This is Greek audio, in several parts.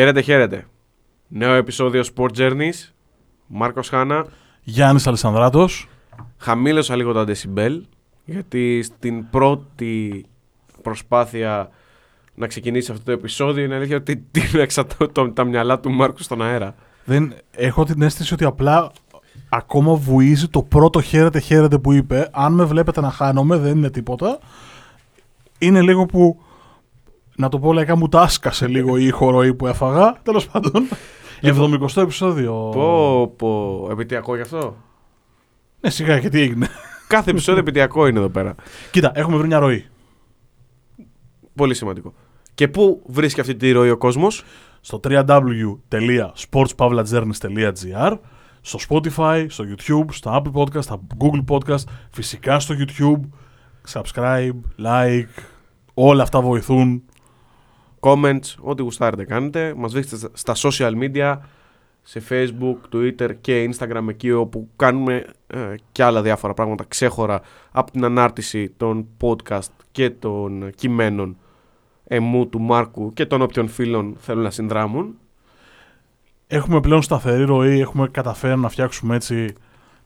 Χαίρετε, χαίρετε. Νέο επεισόδιο Sport Journeys. Μάρκος Χάνα. Γιάννης Αλessανδράτος. Χαμήλωσα λίγο τα decibel, γιατί στην πρώτη προσπάθεια να ξεκινήσει αυτό το επεισόδιο είναι αλήθεια ότι τίναξα το, το, τα μυαλά του Μάρκου στον αέρα. Δεν, έχω την αίσθηση ότι απλά ακόμα βουίζει το πρώτο χαίρετε χαίρετε που είπε. Αν με βλέπετε να χάνομαι δεν είναι τίποτα. Είναι λίγο που να το πω λαϊκά μου τάσκασε λίγο η χοροή που έφαγα. Τέλος πάντων. 70 επεισόδιο. Πω, πω. Επιτιακό γι' αυτό; Ναι, σιγά και τι έγινε. Κάθε επεισόδιο επιτιακό είναι εδώ πέρα. Κοίτα, έχουμε βρει μια ροή. Πολύ σημαντικό. Και πού βρίσκει αυτή τη ροή ο κόσμος, Στο www.sportspavlajourneys.gr στο Spotify, στο YouTube, στο Apple Podcast, στο Google Podcast, φυσικά στο YouTube. Subscribe, like, όλα αυτά βοηθούν. Comments, ό,τι γουστάρετε κάνετε. Μας βρίσκετε στα social media, σε Facebook, Twitter και Instagram εκεί όπου κάνουμε ε, και άλλα διάφορα πράγματα ξέχωρα από την ανάρτηση των podcast και των κειμένων εμού του Μάρκου και των όποιων φίλων θέλουν να συνδράμουν. Έχουμε πλέον σταθερή ροή, έχουμε καταφέρει να φτιάξουμε έτσι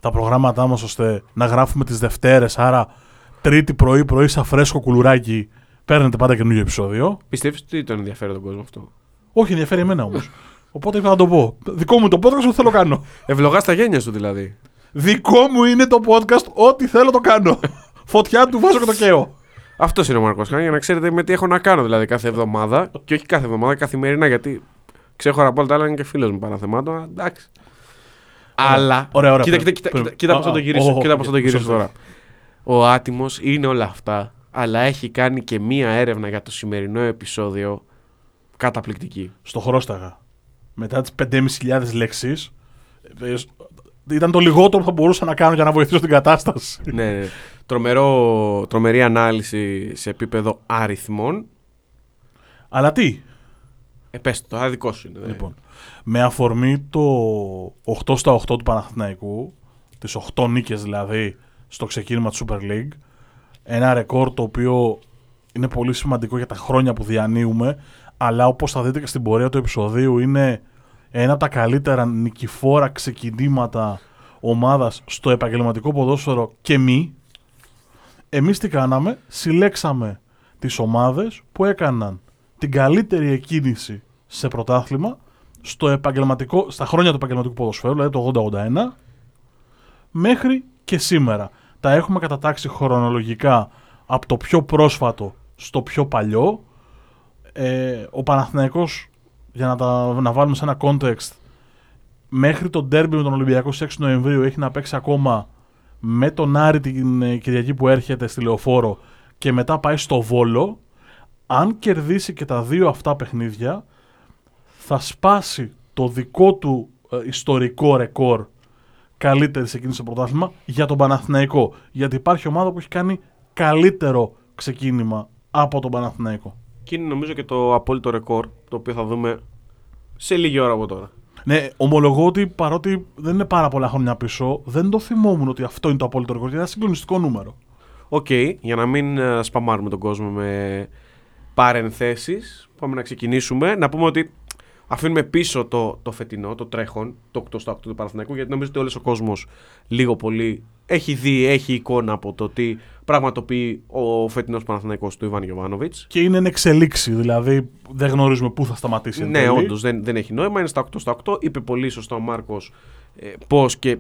τα προγράμματά μας ώστε να γράφουμε τις Δευτέρες, άρα τρίτη πρωί πρωί σαν φρέσκο κουλουράκι παίρνετε πάντα καινούργιο επεισόδιο. Πιστεύεις ότι τον ενδιαφέρει τον κόσμο αυτό; Όχι, ενδιαφέρει εμένα όμως. Οπότε είπα να το πω. Δικό μου το podcast, ό,τι θέλω κάνω. Ευλογάς στα γένια σου δηλαδή. Δικό μου είναι το podcast, ό,τι θέλω το κάνω. Φωτιά του βάζω και το καίω. Αυτός είναι ο Μάρκος Χάν για να ξέρετε με τι έχω να κάνω δηλαδή κάθε εβδομάδα. Και όχι κάθε εβδομάδα, καθημερινά γιατί ξέχωρα από όλα τα άλλα είναι και φίλος μου παναθεμάτων. Εντάξει. Αλλά. Ωραία, ωραία. Κοίτα, πρέπει- κοίτα, κοίτα, πρέπει- κοίτα, κοίτα πώς θα Α, το α, γυρίσω, οχ, κοίτα οχ, πώς θα το οχ, γυρίσω σωστό. τώρα. Ο άτιμος είναι όλα αυτά, αλλά έχει κάνει και μία έρευνα για το σημερινό επεισόδιο καταπληκτική. Στο χρώσταγα. Μετά τις 5.500 λέξεις. Ήταν το λιγότερο που θα μπορούσα να κάνω για να βοηθήσω την κατάσταση. ναι, ναι. Τρομερό, τρομερή ανάλυση σε επίπεδο αριθμών. Αλλά τι, Ε, πες το, τώρα δικό σου είναι. δε. Λοιπόν, με αφορμή το 8 στα 8 του Παναθηναϊκού, τις 8 νίκες δηλαδή στο ξεκίνημα του Super League, ένα ρεκόρ το οποίο είναι πολύ σημαντικό για τα χρόνια που διανύουμε, αλλά όπως θα δείτε και στην πορεία του επεισοδίου είναι ένα από τα καλύτερα νικηφόρα ξεκινήματα ομάδας στο επαγγελματικό ποδόσφαιρο και μη. Εμείς τι κάναμε, συλλέξαμε τις ομάδες που έκαναν την καλύτερη εκκίνηση σε πρωτάθλημα στο επαγγελματικό, στα χρόνια του επαγγελματικού ποδοσφαίρου, δηλαδή το 80-81, μέχρι και σήμερα. Τα έχουμε κατατάξει χρονολογικά από το πιο πρόσφατο στο πιο παλιό. Ε, ο Παναθηναϊκός, για να τα να βάλουμε σε ένα context, μέχρι το ντέρμπι με τον Ολυμπιακό στις 6 Νοεμβρίου έχει να παίξει ακόμα με τον Άρη την ε, Κυριακή που έρχεται στη Λεωφόρο και μετά πάει στο Βόλο. Αν κερδίσει και τα δύο αυτά παιχνίδια, θα σπάσει το δικό του ε, ιστορικό ρεκόρ καλύτερη εκείνη στο πρωτάθλημα για τον Παναθηναϊκό. Γιατί υπάρχει ομάδα που έχει κάνει καλύτερο ξεκίνημα από τον Παναθηναϊκό. Και είναι νομίζω και το απόλυτο ρεκόρ, το οποίο θα δούμε σε λίγη ώρα από τώρα. Ναι, ομολογώ ότι παρότι δεν είναι πάρα πολλά χρόνια πίσω, δεν το θυμόμουν ότι αυτό είναι το απόλυτο ρεκόρ. Γιατί είναι ένα συγκλονιστικό νούμερο. Οκ, για να μην ε, σπαμάρουμε τον κόσμο με παρενθέσεις, πάμε να ξεκινήσουμε. Να πούμε ότι αφήνουμε πίσω το, το φετινό, το τρέχον, το 8 στα 8 του Παναθηναϊκού, γιατί νομίζω ότι όλος ο κόσμος λίγο πολύ έχει δει, έχει εικόνα από το τι πραγματοποιεί ο φετινός Παναθηναϊκός του Ιβάν Γιοβάνοβιτς. Και είναι εν εξελίξει, δηλαδή δεν γνωρίζουμε πού θα σταματήσει. εν Ναι, τέλει. όντως δεν, δεν έχει νόημα. Είναι στα 8 στα 8. Είπε πολύ σωστά ο Μάρκος ε, πώς και ε,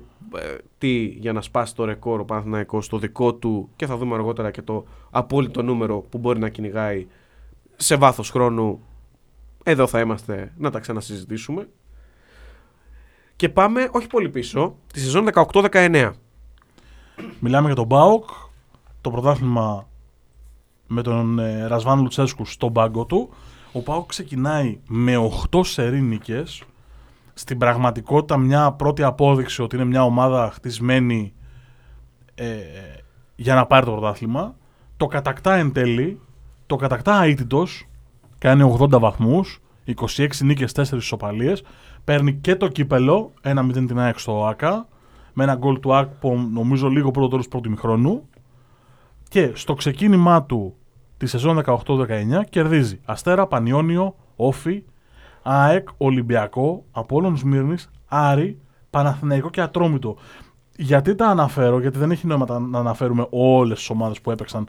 τι για να σπάσει το ρεκόρ ο Παναθηναϊκός στο δικό του και θα δούμε αργότερα και το απόλυτο νούμερο που μπορεί να κυνηγάει σε βάθος χρόνου. Εδώ θα είμαστε να τα ξανασυζητήσουμε. Και πάμε όχι πολύ πίσω, τη σεζόν 18-19. Μιλάμε για τον Μπάουκ, το πρωτάθλημα με τον ε, Ρασβάν Λουτσέσκου στον πάγκο του. Ο Μπάουκ ξεκινάει με 8 σερή νίκες. Στην πραγματικότητα μια πρώτη απόδειξη ότι είναι μια ομάδα χτισμένη ε, για να πάρει το πρωτάθλημα. Το κατακτά εν τέλει, το κατακτά αίτητος, κάνει 80 βαθμούς, 26 νίκες, 4 ισοπαλίες, παίρνει και το κύπελο, 1-0 την ΑΕΚ στο ΆΚΑ, με ένα γκολ του ΑΕΚ που νομίζω λίγο πρώτο τέλος πρώτου ημιχρόνου. Και στο ξεκίνημά του τη σεζόν 18-19 κερδίζει Αστέρα, Πανιόνιο, Όφι, ΑΕΚ, Ολυμπιακό, Απόλλων Σμύρνης, Άρη, Παναθηναϊκό και Ατρόμητο. Γιατί τα αναφέρω, γιατί δεν έχει νόημα τα- να αναφέρουμε όλες τις ομάδες που έπαιξαν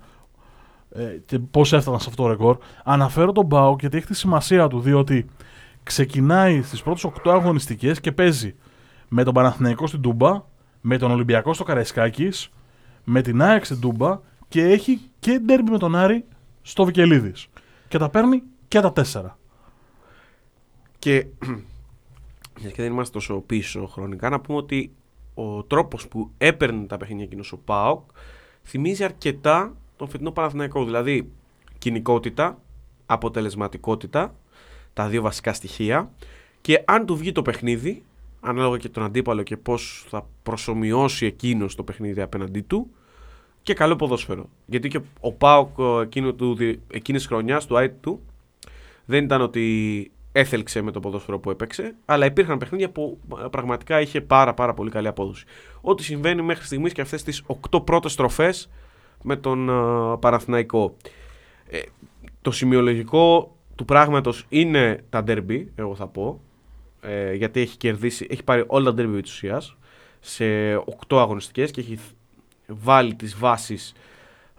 ε, και πώς έφταναν σε αυτό το ρεκόρ. Αναφέρω τον Μπάουκ γιατί έχει τη σημασία του, διότι ξεκινάει στις πρώτες 8 αγωνιστικές και παίζει με τον Παναθηναϊκό στην Τούμπα, με τον Ολυμπιακό στο Καραϊσκάκης, με την ΑΕΚ στην Τούμπα και έχει και ντέρμπι με τον Άρη στο Βικελίδης. Και τα παίρνει και τα τέσσερα. Και μιας και δεν είμαστε τόσο πίσω χρονικά, να πούμε ότι ο τρόπος που έπαιρνε τα παιχνίδια εκείνος ο Πάοκ θυμίζει αρκετά τον φετινό Παναθηναϊκό. Δηλαδή κοινικότητα, αποτελεσματικότητα, τα δύο βασικά στοιχεία. Και αν του βγει το παιχνίδι, ανάλογα και τον αντίπαλο και πώς θα προσωμιώσει εκείνος το παιχνίδι απέναντί του, και καλό ποδόσφαιρο. Γιατί και ο Πάοκ ε, εκείνο του, δι- εκείνης χρονιάς του IT του δεν ήταν ότι έθελξε με το ποδόσφαιρο που έπαιξε, αλλά υπήρχαν παιχνίδια που ε, πραγματικά είχε πάρα πάρα πολύ καλή απόδοση. Ό,τι συμβαίνει μέχρι στιγμής και αυτές τις 8 πρώτες στροφές με τον ε, Παναθηναϊκό. Ε, το σημειολογικό του πράγματος είναι τα derby, εγώ θα πω, ε, γιατί έχει κερδίσει, έχει πάρει όλα τα derby της ουσίας σε 8 αγωνιστικές και έχει βάλει τις βάσεις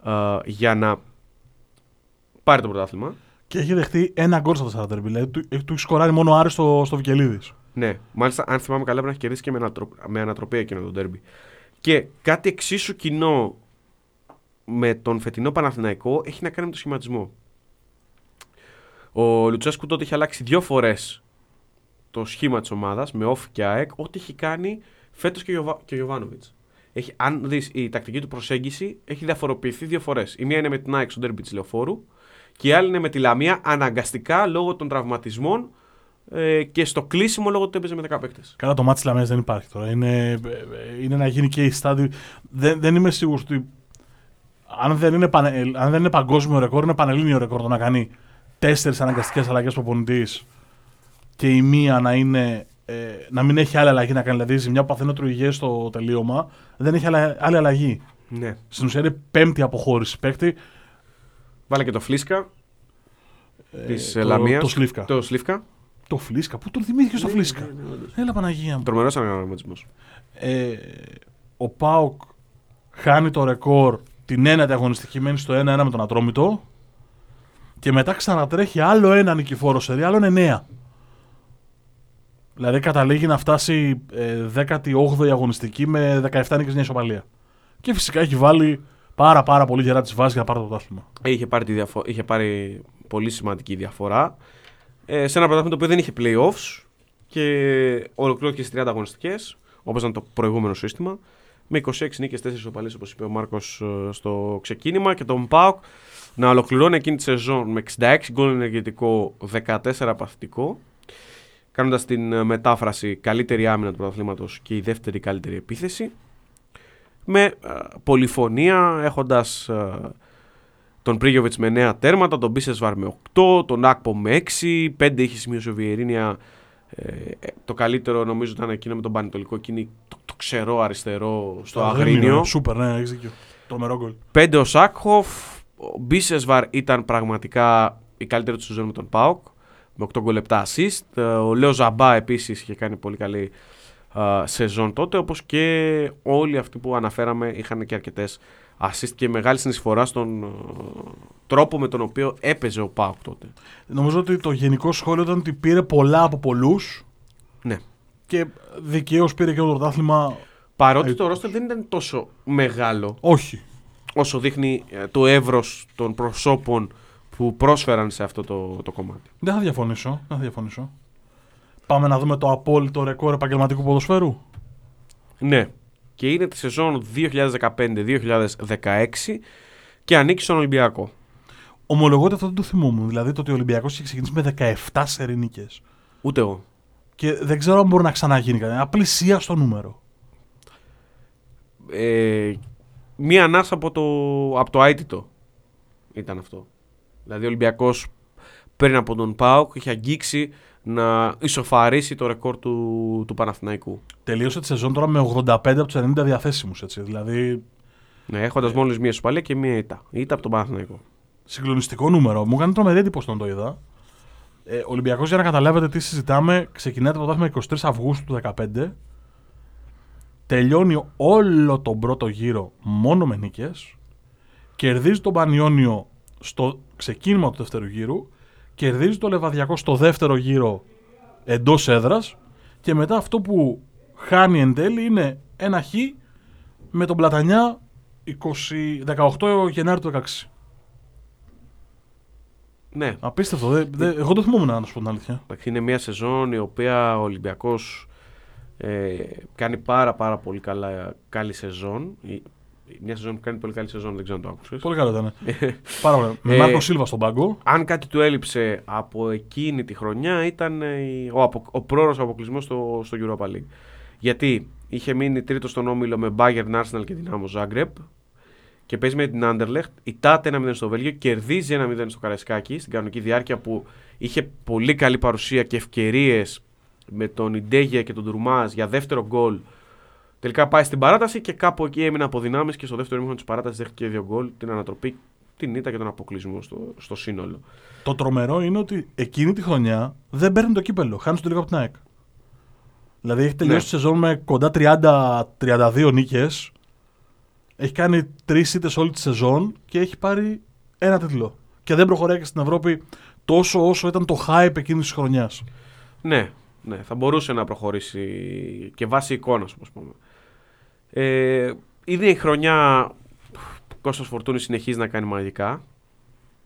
ε, για να πάρει το πρωτάθλημα. Και έχει δεχτεί ένα γκολ στα τέσσερα derby. Δηλαδή του, του έχει σκοράρει μόνο ο Άρης στο, στο Βικελίδης. Ναι, μάλιστα αν θυμάμαι καλά πρέπει να έχει κερδίσει και με, ανατρο... με ανατροπή εκείνο το ντέρμπι. Και κάτι εξίσου κοινό με τον φετινό Παναθηναϊκό έχει να κάνει με το σχηματισμό. Ο Λουτσέσκου τότε είχε αλλάξει δύο φορές το σχήμα της ομάδας με off και ΑΕΚ, ό,τι έχει κάνει φέτος και, ο Γιωβα- και ο Γιωβάνοβιτ. Έχει, αν δεις η τακτική του προσέγγιση, έχει διαφοροποιηθεί δύο φορές. Η μία είναι με την ΑΕΚ στο ντέρμπι της Λεωφόρου και η άλλη είναι με τη Λαμία αναγκαστικά λόγω των τραυματισμών ε, και στο κλείσιμο λόγω ότι έπαιζε με 10 παίκτες. Καλά, το μάτι της Λαμίας δεν υπάρχει τώρα. Είναι, ε, είναι να γίνει και η στάδιο. Δεν, δεν είμαι σίγουρος ότι. Αν δεν, είναι πανε, ε, αν δεν είναι παγκόσμιο ρεκόρ, είναι πανελλήνιο ρεκόρ το να κάνει τέσσερις αναγκαστικές αλλαγές προπονητή και η μία να είναι. Ε, να μην έχει άλλη αλλαγή να κάνει. Δηλαδή, η ζημιά που παθαίνει ο Τρουγέ στο τελείωμα δεν έχει άλλη, άλλη αλλαγή. Ναι. Στην ουσία είναι πέμπτη αποχώρηση παίκτη. Βάλε και το Φλίσκα ε, της το- Λαμίας. Το Σλίφκα. Το, Το Σλίφκα. Φλίσκα. Πού τον θυμήθηκε στο Ναι, Φλίσκα; ναι, ναι, όντως. Έλα Παναγία μου. Τρομερός αναγραμματισμό. Ε, ο Πάοκ χάνει το ρεκόρ την ένατη αγωνιστική, μένει στο 1-1 με τον Ατρόμητο και μετά ξανατρέχει άλλο ένα νικηφόρο σερί, άλλον 9. Δηλαδή καταλήγει να φτάσει ε, 18η αγωνιστική με 17 νίκες μια ισοπαλία. Και φυσικά έχει βάλει πάρα πάρα πολύ γερά τις βάσεις για να πάρει το πρωτάθλημα. Είχε, πάρει τη διαφο- είχε πάρει πολύ σημαντική διαφορά. Ε, σε ένα πρωτάθλημα το οποίο δεν είχε playoffs και ολοκληρώθηκε στις 30 αγωνιστικές, όπως ήταν το προηγούμενο σύστημα. Με 26 νίκες, 4 ισοπαλίε, όπως είπε ο Μάρκος στο ξεκίνημα. Και τον Πάοκ να ολοκληρώνει εκείνη τη σεζόν με 66 γκολ ενεργητικό, 14 παθητικό. Κάνοντας την ε, μετάφραση καλύτερη άμυνα του πρωταθλήματος και η δεύτερη καλύτερη επίθεση. Με ε, πολυφωνία έχοντας ε, τον Πρίγιοβιτς με 9 τέρματα, τον Μπίσεσβαρ με 8, τον Άκπο με 6, 5 είχε σημείωσει ο Βιερίνια. Ε, ε, το καλύτερο νομίζω ήταν εκείνο με τον Πανετολικό, εκείνη το, το ξερό αριστερό στο Αγρίνιο. Σούπερ, ναι, έχεις δίκιο. Τρομερό γκολ. 5 ο Σάκχοφ, ο Μπίσεσβαρ ήταν πραγματικά η καλύτερη του σεζόν με τον Πάοκ, με 8 γκολ 7 assist. Ε, Ο Λέο Ζαμπά επίσης είχε κάνει πολύ καλή α, σεζόν τότε, όπως και όλοι αυτοί που αναφέραμε είχαν και αρκετές assist και μεγάλη συνεισφορά στον ε, τρόπο με τον οποίο έπαιζε ο Πάοκ τότε. Νομίζω ότι το γενικό σχόλιο ήταν ότι πήρε πολλά από πολλούς Ναι. και δικαίως πήρε και το πρωτάθλημα. Παρότι Ε, το ρόστερ δεν ήταν τόσο μεγάλο Όχι. όσο δείχνει ε, το εύρος των προσώπων που πρόσφεραν σε αυτό το, το κομμάτι. Δεν θα διαφωνήσω. Δεν θα διαφωνήσω. Πάμε να δούμε το απόλυτο ρεκόρ επαγγελματικού ποδοσφαίρου. Ναι. Και είναι τη σεζόν 2015-2016 και ανήκει στον Ολυμπιακό. Ομολογώ ότι αυτό δεν το θυμόμουν. Δηλαδή το ότι ο Ολυμπιακός είχε ξεκινήσει με 17 σερινίκε. Ούτε εγώ. Και δεν ξέρω αν μπορεί να ξαναγίνει κάτι. Ένα πλησία στο νούμερο. Ε, μία ανάσα από το, από το αίτητο ήταν αυτό. Δηλαδή ο Ολυμπιακός πριν από τον ΠΑΟΚ είχε αγγίξει να ισοφαρίσει το ρεκόρ του, του Παναθηναϊκού. Τελείωσε τη σεζόν τώρα με 85 από τους 90 διαθέσιμους. Δηλαδή Ναι, έχοντας μόλις μία ισοπαλία και μία ήττα. Ήττα από τον Παναθηναϊκό. συγκλονιστικό νούμερο. Μου έκανε τρομερή εντύπωση όταν το είδα. Ε, ο Ολυμπιακός, για να καταλάβετε τι συζητάμε, ξεκινάει το πρωτάθλημα 23 Αυγούστου του 2015. Τελειώνει όλο τον πρώτο γύρο μόνο με νίκες. Κερδίζει τον Πανιόνιο στο ξεκίνημα του δεύτερου γύρου. Κερδίζει το Λεβαδιακό στο δεύτερο γύρο εντός έδρας. Και μετά αυτό που χάνει εν τέλει είναι ένα χ με τον Πλατανιά 20, 18 Γενάρη του 2016. Ναι, Απίστευτο. Δε, δε, εγώ δεν θυμόμουν να σου πω την αλήθεια. Εντάξει, είναι μια σεζόν η οποία ο Ολυμπιακός ε, κάνει πάρα πάρα πολύ καλά, καλή σεζόν. Η- Μια σεζόν που κάνει πολύ καλή σεζόν, δεν ξέρω αν το άκουσες. Πολύ καλό ήταν. Πάρα ωραία. Με Ε, Μάρκο Σίλβα στον πάγκο. Αν κάτι του έλειψε από εκείνη τη χρονιά ήταν ε, η- ο, απο, ο πρόωρος αποκλεισμός στο, στο Europa League. Γιατί είχε μείνει τρίτος στον όμιλο με Bayern, Arsenal και Dinamo Zagreb και παίζει με την Anderlecht. Η Τάτε 1-0 στο Βέλγιο, κερδίζει 1-0 στο Καραϊσκάκι στην κανονική διάρκεια που είχε πολύ καλή παρουσία και ευκαιρίες με τον Ιντέγια και τον Τουρμάζ για δεύτερο γκολ. Τελικά πάει στην παράταση και κάπου εκεί έμεινε από δυνάμεις και στο δεύτερο μήχρονο της παράτασης δέχτηκε δύο γκολ, την ανατροπή, την ήττα και τον αποκλεισμό στο, στο σύνολο. Το τρομερό είναι ότι εκείνη τη χρονιά δεν παίρνει το κύπελο. Χάνει το λίγο από την ΑΕΚ. Δηλαδή έχει τελειώσει Ναι. τη σεζόν με κοντά 30-32 νίκες. Έχει κάνει τρεις ήττες όλη τη σεζόν και έχει πάρει ένα τίτλο. Και δεν προχωράει και στην Ευρώπη τόσο όσο ήταν το hype εκείνης της χρονιάς. Ναι, ναι, θα μπορούσε να προχωρήσει και βάσει εικόνας, όπως πούμε. Ε, είναι η χρονιά που ο Κώστας Φορτούνης συνεχίζει να κάνει μαγικά.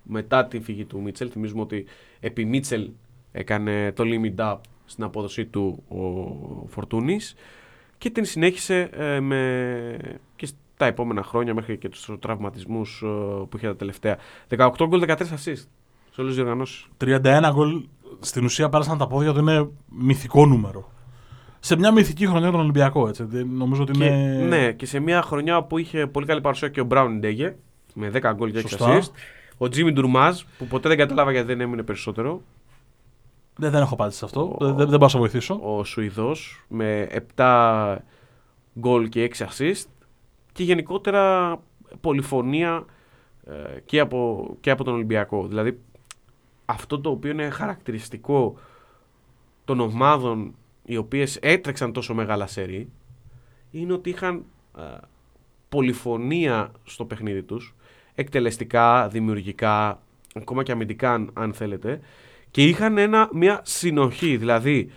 Μετά την φυγή του Μίτσελ, θυμίζουμε ότι επί Μίτσελ έκανε το limit up στην απόδοσή του ο Φορτούνης και την συνέχισε ε, με... και στα επόμενα χρόνια μέχρι και τους τραυματισμούς ε, που είχε τα τελευταία. 18 γκολ, 13 assist σε όλες τις διοργανώσεις. 31 γκολ στην ουσία πέρασαν τα πόδια του είναι μυθικό νούμερο. Σε μια μυθική χρονιά τον Ολυμπιακό, έτσι. Δεν- Νομίζω ότι Και, είναι. Ναι, και σε μια χρονιά που είχε πολύ καλή παρουσία και ο Μπράουν Ντέγε με 10 γκολ και 6 Σωστά. assist. Ο Τζίμι Ντουρμάζ που ποτέ δεν κατάλαβα γιατί δεν έμεινε περισσότερο. Δεν, δεν έχω απάντηση σε αυτό. Ο- Δεν, δεν, δεν πάω να σε βοηθήσω. Ο Σουηδός με 7 γκολ και 6 assist. Και γενικότερα πολυφωνία ε, και, από, και από τον Ολυμπιακό. Δηλαδή αυτό το οποίο είναι χαρακτηριστικό των ομάδων οι οποίες έτρεξαν τόσο μεγάλα σερί είναι ότι είχαν ε, πολυφωνία στο παιχνίδι τους εκτελεστικά, δημιουργικά, ακόμα και αμυντικά αν, αν θέλετε και είχαν ένα, μια συνοχή, δηλαδή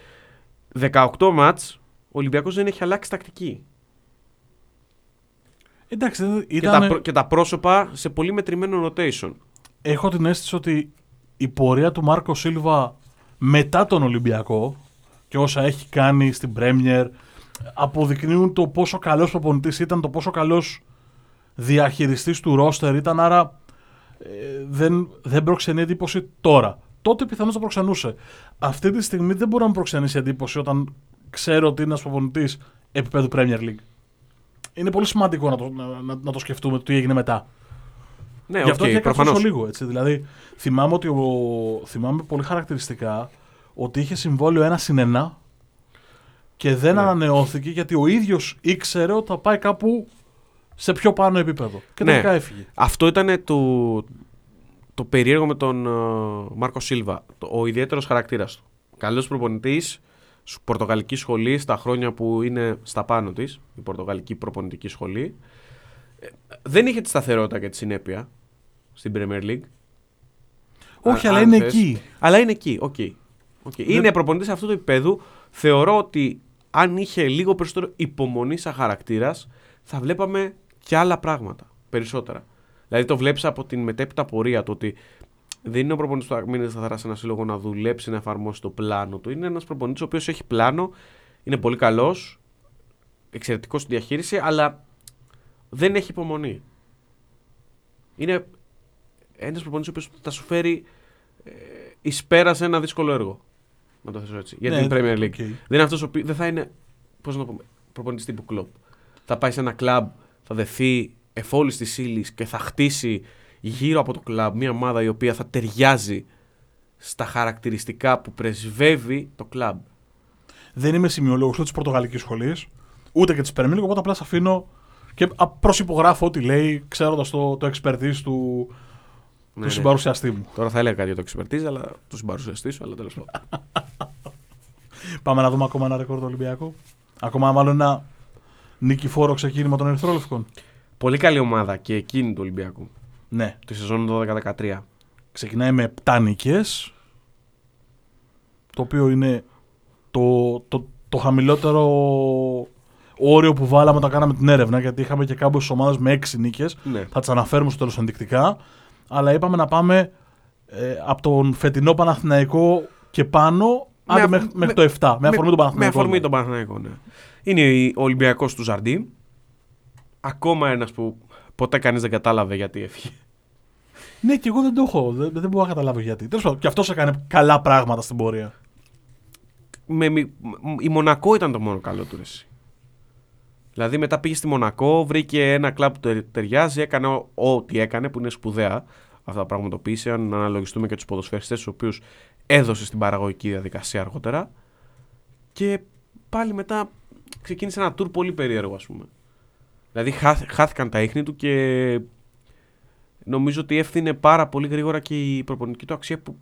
18 μάτς ο Ολυμπιακός δεν έχει αλλάξει τακτική Εντάξει, δεν- και, ήταν, τα, πρό- και τα πρόσωπα σε πολύ μετρημένο rotation. έχω την αίσθηση ότι η πορεία του Μάρκο Σίλβα μετά τον Ολυμπιακό και όσα έχει κάνει στην Πρέμιερ αποδεικνύουν το πόσο καλός προπονητής ήταν, το πόσο καλός διαχειριστής του ρόστερ ήταν, άρα ε, δεν, δεν προξενεί εντύπωση τώρα. Τότε πιθανώς θα προξενούσε. Αυτή τη στιγμή δεν μπορεί να μου προξενήσει εντύπωση όταν ξέρω ότι είναι ένας προπονητής επίπεδου Premier League. Είναι πολύ σημαντικό να το, να, να- να το σκεφτούμε το τι έγινε μετά. Ναι, Γι' αυτό οκ, και έκανα προφανώς. λίγο έτσι. Δηλαδή, θυμάμαι, ότι ο, θυμάμαι πολύ χαρακτηριστικά ότι είχε συμβόλαιο ένα συν ένα και δεν Ναι. ανανεώθηκε γιατί ο ίδιος ήξερε ότι θα πάει κάπου σε πιο πάνω επίπεδο. Και Ναι. τελικά έφυγε. Αυτό ήταν το, το περίεργο με τον ε, Μάρκο Σίλβα. Το- Ο ιδιαίτερος χαρακτήρας του. Καλός προπονητής, πορτογαλική σχολή, στα χρόνια που είναι στα πάνω της, η πορτογαλική προπονητική σχολή. Ε, Δεν είχε τη σταθερότητα και τη συνέπεια στην Premier League. Όχι, Α- αλλά αν είναι θες. εκεί. Αλλά είναι εκεί, OK. OK. Είναι προπονητής αυτού του επίπεδου. Θεωρώ ότι αν είχε λίγο περισσότερο υπομονή σαν χαρακτήρας, θα βλέπαμε και άλλα πράγματα. Περισσότερα. Δηλαδή το βλέπεις από την μετέπειτα πορεία του ότι δεν είναι ο προπονητής που θα μείνει σταθερά σε ένα σύλλογο να δουλέψει, να εφαρμόσει το πλάνο του. Είναι ένας προπονητής ο οποίος έχει πλάνο, είναι πολύ καλός, εξαιρετικός στη διαχείριση, αλλά δεν έχει υπομονή. Είναι ένας προπονητής ο οποίος θα σου φέρει ε, εις πέρας σε ένα δύσκολο έργο. Να το θέσω έτσι. Για Ναι, την Premier League. OK. Δεν είναι αυτός ο οποίος δεν θα είναι. Πώς να το πούμε. Προπονητής τύπου Κλοπ. Θα πάει σε ένα κλαμπ, θα δεθεί εφ' όλης της ύλης και θα χτίσει γύρω από το κλαμπ μια ομάδα η οποία θα ταιριάζει στα χαρακτηριστικά που πρεσβεύει το κλαμπ. Δεν είμαι σημειολόγος ούτε της Πορτογαλικής σχολής, ούτε και της Premier League, οπότε απλά σε αφήνω και α- προσυπογράφω ό,τι λέει, ξέροντας το, το expertise του, Ναι, τους ναι. συμπαρουσιαστή μου. Τώρα θα έλεγα κάτι για το εξυπηρετή, αλλά τους συμπαρουσιαστή σου, αλλά τέλος πάντων. Πάμε να δούμε ακόμα ένα ρεκόρ του Ολυμπιακού. Ακόμα μάλλον ένα νικηφόρο ξεκίνημα των Ερυθρόλευκων. Πολύ καλή ομάδα και εκείνη του Ολυμπιακού. Ναι. Τη σεζόν 12-13. Ξεκινάει με 7 νίκες, το οποίο είναι το, το, το χαμηλότερο όριο που βάλαμε όταν κάναμε την έρευνα, γιατί είχαμε και κάποιες ομάδες με 6 νίκες. Ναι. Θα τις αναφέρουμε στο τέλος ενδεικτικά. Αλλά είπαμε να πάμε ε, από τον φετινό Παναθηναϊκό και πάνω άντε α- μέχρι, μέχρι το 7. Με αφορμή τον Με Παναθηναϊκό. αφορμή δηλαδή. τον Παναθηναϊκό, ναι. Είναι ο Ολυμπιακός του Ζαρντίν. Ακόμα ένας που ποτέ κανείς δεν κατάλαβε γιατί έφυγε. Ναι, και εγώ δεν το έχω. Δεν, δεν μπορώ να καταλάβω γιατί. Τέλος πάντων, και αυτός έκανε καλά πράγματα στην πορεία. Με, μη- μ- η Μονακό ήταν το μόνο καλό του ρεσί. Δηλαδή μετά πήγε στη Μονακό, βρήκε ένα κλαμπ που του ταιριάζει, έκανε ό- ό,τι έκανε που είναι σπουδαία. Αυτά τα πραγματοποίησε, αν αναλογιστούμε και τους ποδοσφαιριστές τους οποίους έδωσε στην παραγωγική διαδικασία αργότερα. Και πάλι μετά ξεκίνησε ένα tour πολύ περίεργο, ας πούμε. Δηλαδή χάθ- χάθηκαν τα ίχνη του και νομίζω ότι εύθυνε πάρα πολύ γρήγορα και η προπονητική του αξία που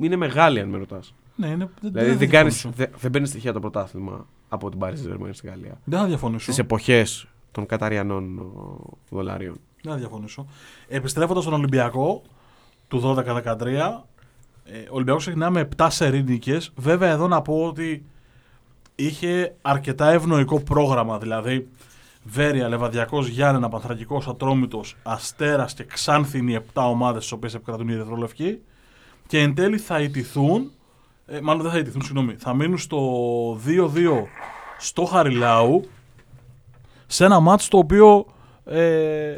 είναι μεγάλη, αν με ρωτάς. Ναι, είναι, δεν, Δηλαδή δεν δεν, θα κάνεις, διαφωνήσω. δε- δεν παίρνεις στοιχεία το πρωτάθλημα από την Paris Saint-Germain στη Γαλλία. Δεν θα διαφωνήσω. Στις εποχές των Καταριανών ο, δολαρίων. Δεν θα διαφωνήσω. Επιστρέφοντας στον Ολυμπιακό του 12-13, ε, ο Ολυμπιακός ξεκινά με 7 σερή νίκες. Βέβαια εδώ να πω ότι είχε αρκετά ευνοϊκό πρόγραμμα. Δηλαδή Βέρεια, Λεβαδιακός, Γιάννενα, Πανθρακικός, Ατρόμητος, Αστέρας και Ξάνθινοι 7 ομάδες στις οποίες επικρατούν οι Ερυθρόλευκοι. Και εν τέλει θα ιτηθούν, ε, μάλλον δεν θα ιτηθούν, συγγνώμη, θα μείνουν στο 2-2 στο Χαριλάου σε ένα μάτς το οποίο ε,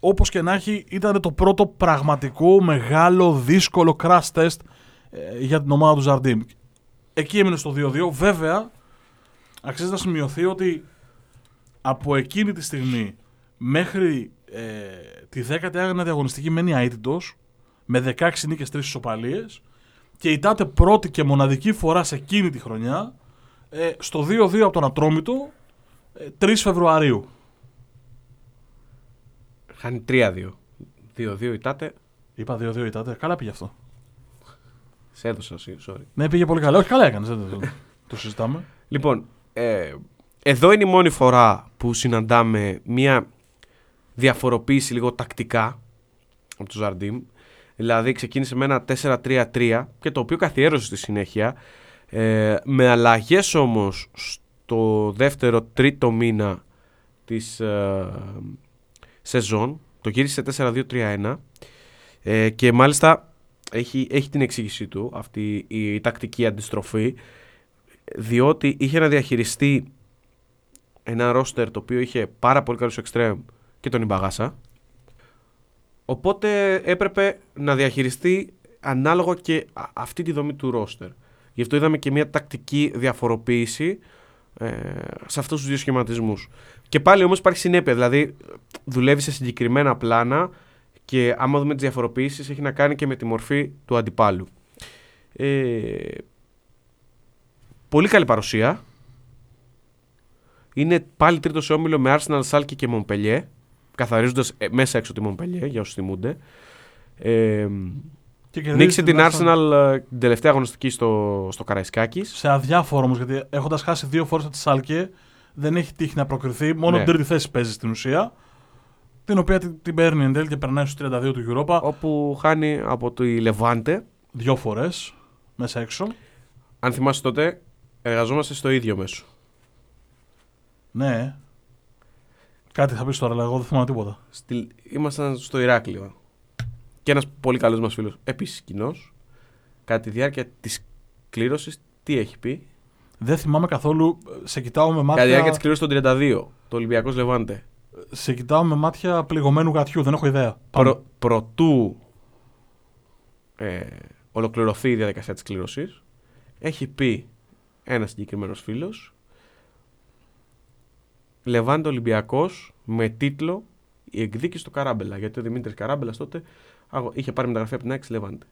όπως και να έχει ήταν το πρώτο πραγματικό μεγάλο δύσκολο crash test ε, για την ομάδα του Ζαρντίν. Εκεί έμεινε στο 2-2. Βέβαια, αξίζει να σημειωθεί ότι από εκείνη τη στιγμή μέχρι ε, τη 10η αγωνιστική μένει αίτητος με 16 νίκες 3 ισοπαλίες και ητάται πρώτη και μοναδική φορά σε εκείνη τη χρονιά ε, στο 2-2 από τον Ατρόμητο ε, 3 Φεβρουαρίου. Χάνει 3-2. 2-2 ητάτε. Είπα 2-2 ητάται. Καλά πήγε αυτό. Σε έδωσα, sorry. Ναι, πήγε πολύ καλά. Όχι, καλά έκανες. Δεν το, το συζητάμε. Λοιπόν, ε, εδώ είναι η μόνη φορά που συναντάμε μια διαφοροποίηση λίγο τακτικά από το Ζαρντίμ. Δηλαδή ξεκίνησε με ένα 4-3-3 και το οποίο καθιέρωσε στη συνέχεια. Ε, με αλλαγές όμως στο δεύτερο τρίτο μήνα της ε, σεζόν. Το γύρισε σε 4-2-3-1 ε, και μάλιστα έχει, έχει την εξήγησή του αυτή η τακτική αντιστροφή διότι είχε να διαχειριστεί ένα ρόστερ το οποίο είχε πάρα πολύ καλούς εξτρέμ και τον Ιμπαγάσα. Οπότε έπρεπε να διαχειριστεί ανάλογα και α- αυτή τη δομή του ρόστερ. Γι' αυτό είδαμε και μια τακτική διαφοροποίηση ε, σε αυτούς τους δύο σχηματισμούς. Και πάλι όμως υπάρχει συνέπεια, δηλαδή δουλεύει σε συγκεκριμένα πλάνα και άμα δούμε τις διαφοροποίησεις έχει να κάνει και με τη μορφή του αντιπάλου. Ε, πολύ καλή παρουσία. Είναι πάλι τρίτο σε όμιλο με Arsenal, Σάλκη και Μομπελιέ. Καθαρίζοντας μέσα έξω τη Μομπελιέ, για όσους θυμούνται. Ε, Και κερδίζεις νίκησε την Arsenal ε, την τελευταία αγωνιστική στο, στο Καραϊσκάκης. Σε αδιάφορο όμως, γιατί έχοντας χάσει δύο φορές από τη Σάλκε, δεν έχει τύχει να προκριθεί. Μόνο Ναι. την τρίτη θέση παίζει στην ουσία. Την οποία την, την παίρνει εν τέλει και περνάει στους 32 του Europa. Όπου χάνει από τη Λεβάντε. Δύο φορές μέσα έξω. Αν θυμάσαι τότε, εργαζόμαστε στο ίδιο μέσο. Ναι. Κάτι θα πεις τώρα, αλλά εγώ δεν θυμάμαι τίποτα. Στη, ήμασταν στο Ηράκλειο. Και ένας πολύ καλός μας φίλος, επίσης κοινό, κατά τη διάρκεια της κλήρωσης, τι έχει πει; Δεν θυμάμαι καθόλου. Σε κοιτάω με Κατά τη διάρκεια μάτια, της κλήρωσης των 32, το Ολυμπιακός Λεβάντε. σε κοιτάω με μάτια πληγωμένου γατιού. Δεν έχω ιδέα. Πάμε. Προ, προτού ε, ολοκληρωθεί η διαδικασία της κλήρωσης, έχει πει ένας συγκεκριμένος φίλος Λεβάντε Ολυμπιακός με τίτλο «Η εκδίκηση του Καράμπελα». Γιατί ο Δημήτρης Καράμπελας τότε αγω- είχε πάρει μεταγραφή από την ΑΕΚ στη Λεβάντε.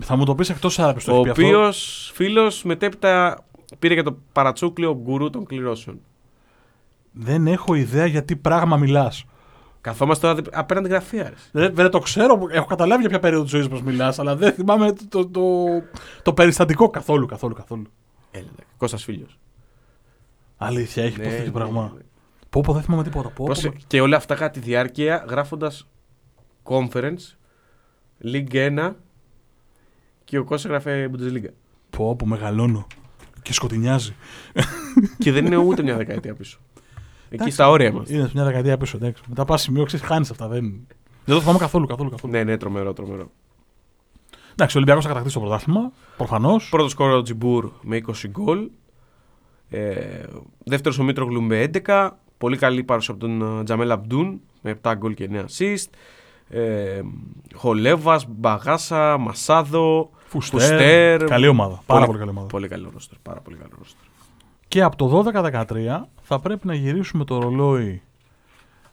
Θα μου το πεις εκτός άραπη το Ο έχει πει αυτό. οποίος φίλος μετέπειτα πήρε και το παρατσούκλιο γκουρού των κληρώσεων. Δεν έχω ιδέα για τι πράγμα μιλάς. Καθόμαστε τώρα απέναντι γραφεία. ρε. Δεν, δεν το ξέρω, έχω καταλάβει για ποια περίοδο της ζωής μας μιλάς, αλλά δεν θυμάμαι το, το, το, το περιστατικό καθόλου, καθόλου, καθόλου. Έλα, Κώστας Φίλιος. Αλήθεια, έχει Ναι, υποθεί τέτοιο ναι, πράγμα. ναι. Πω, πω, δεν θυμάμαι τίποτα. Πω, Πώς- πω, Και όλα αυτά κατά τη διάρκεια γράφοντας conference, League 1 και ο Κώστας γράφε Bundesliga. πω, πω, μεγαλώνω. Και σκοτεινιάζει. και δεν είναι ούτε μια δεκαετία πίσω. Εκεί Εντάξει. στα όρια είμαστε. Είναι σε μια δεκαετία πίσω, εντάξει. Μετά πας σημείο, ξέρεις, χάνεις αυτά. Δεν... δεν το θυμάμαι καθόλου, καθόλου, καθόλου. Ναι, ναι, τρομερό, τρομερό. Εντάξει, ο Ολυμπιακός θα κατακτήσει το πρωτάθλημα. Προφανώς. Πρώτο σκόρο ο Τζιμπούρ με 20 γκολ. Ε, Δεύτερος ο Μήτρογλου με 11. Πολύ καλή παρουσία από τον ε, Τζαμέλ Αμπντούν με 7 γκολ και 9 assist. Ε, Χολέβας, Μπαγάσα, Μασάδο. Φουστέρ. Φουστέρ. Καλή ομάδα. Πάρα πολύ καλή ομάδα. Πολύ καλό ρόστερ. Πάρα πολύ καλό ρόστερ. Και από το 12-13 θα πρέπει να γυρίσουμε το ρολόι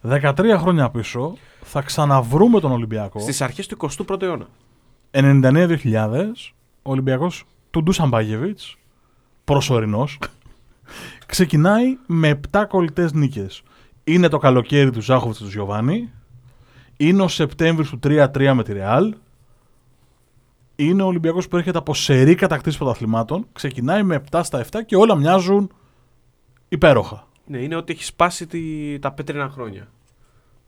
13 χρόνια πίσω. Θα ξαναβρούμε τον Ολυμπιακό. Στις αρχές του 21ου αιώνα. 99-2000, ο Ολυμπιακός του Ντούσαν Μπάγεβιτς, προσωρινός, ξεκινάει με 7 κολλητές νίκες. Είναι το καλοκαίρι του Ζάχοβιτς και του Γιωβάνι, είναι ο Σεπτέμβρης του 3-3 με τη Ρεάλ, είναι ο Ολυμπιακός που έρχεται από σερή κατακτήσεις πρωταθλημάτων, ξεκινάει με 7 στα 7 και όλα μοιάζουν υπέροχα. Ναι, είναι ότι έχει σπάσει τη, τα πέτρινα χρόνια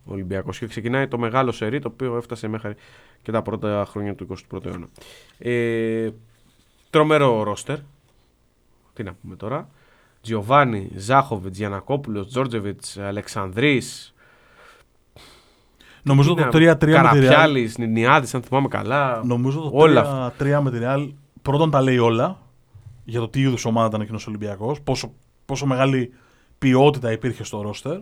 ο Ολυμπιακός και ξεκινάει το μεγάλο σερί το οποίο έφτασε μέχρι και τα πρώτα χρόνια του 21ου αιώνα. Ε, τρομερό ρόστερ. Τι να πούμε τώρα. Τζιοβάνι, Ζάχοβιτς, Γιανακόπουλος, Τζόρτζεβιτς, Αλεξανδρής. Νομίζω το 3-3 με τη Ρεάλ Καραπιάλης, Νινιάδη, αν θυμάμαι καλά. Νομίζω το Όλα 3-3 με τη Real πρώτον τα λέει όλα για το τι είδους ομάδα ήταν εκείνος ο Ολυμπιακός, πόσο, πόσο μεγάλη ποιότητα υπήρχε στο ρόστερ.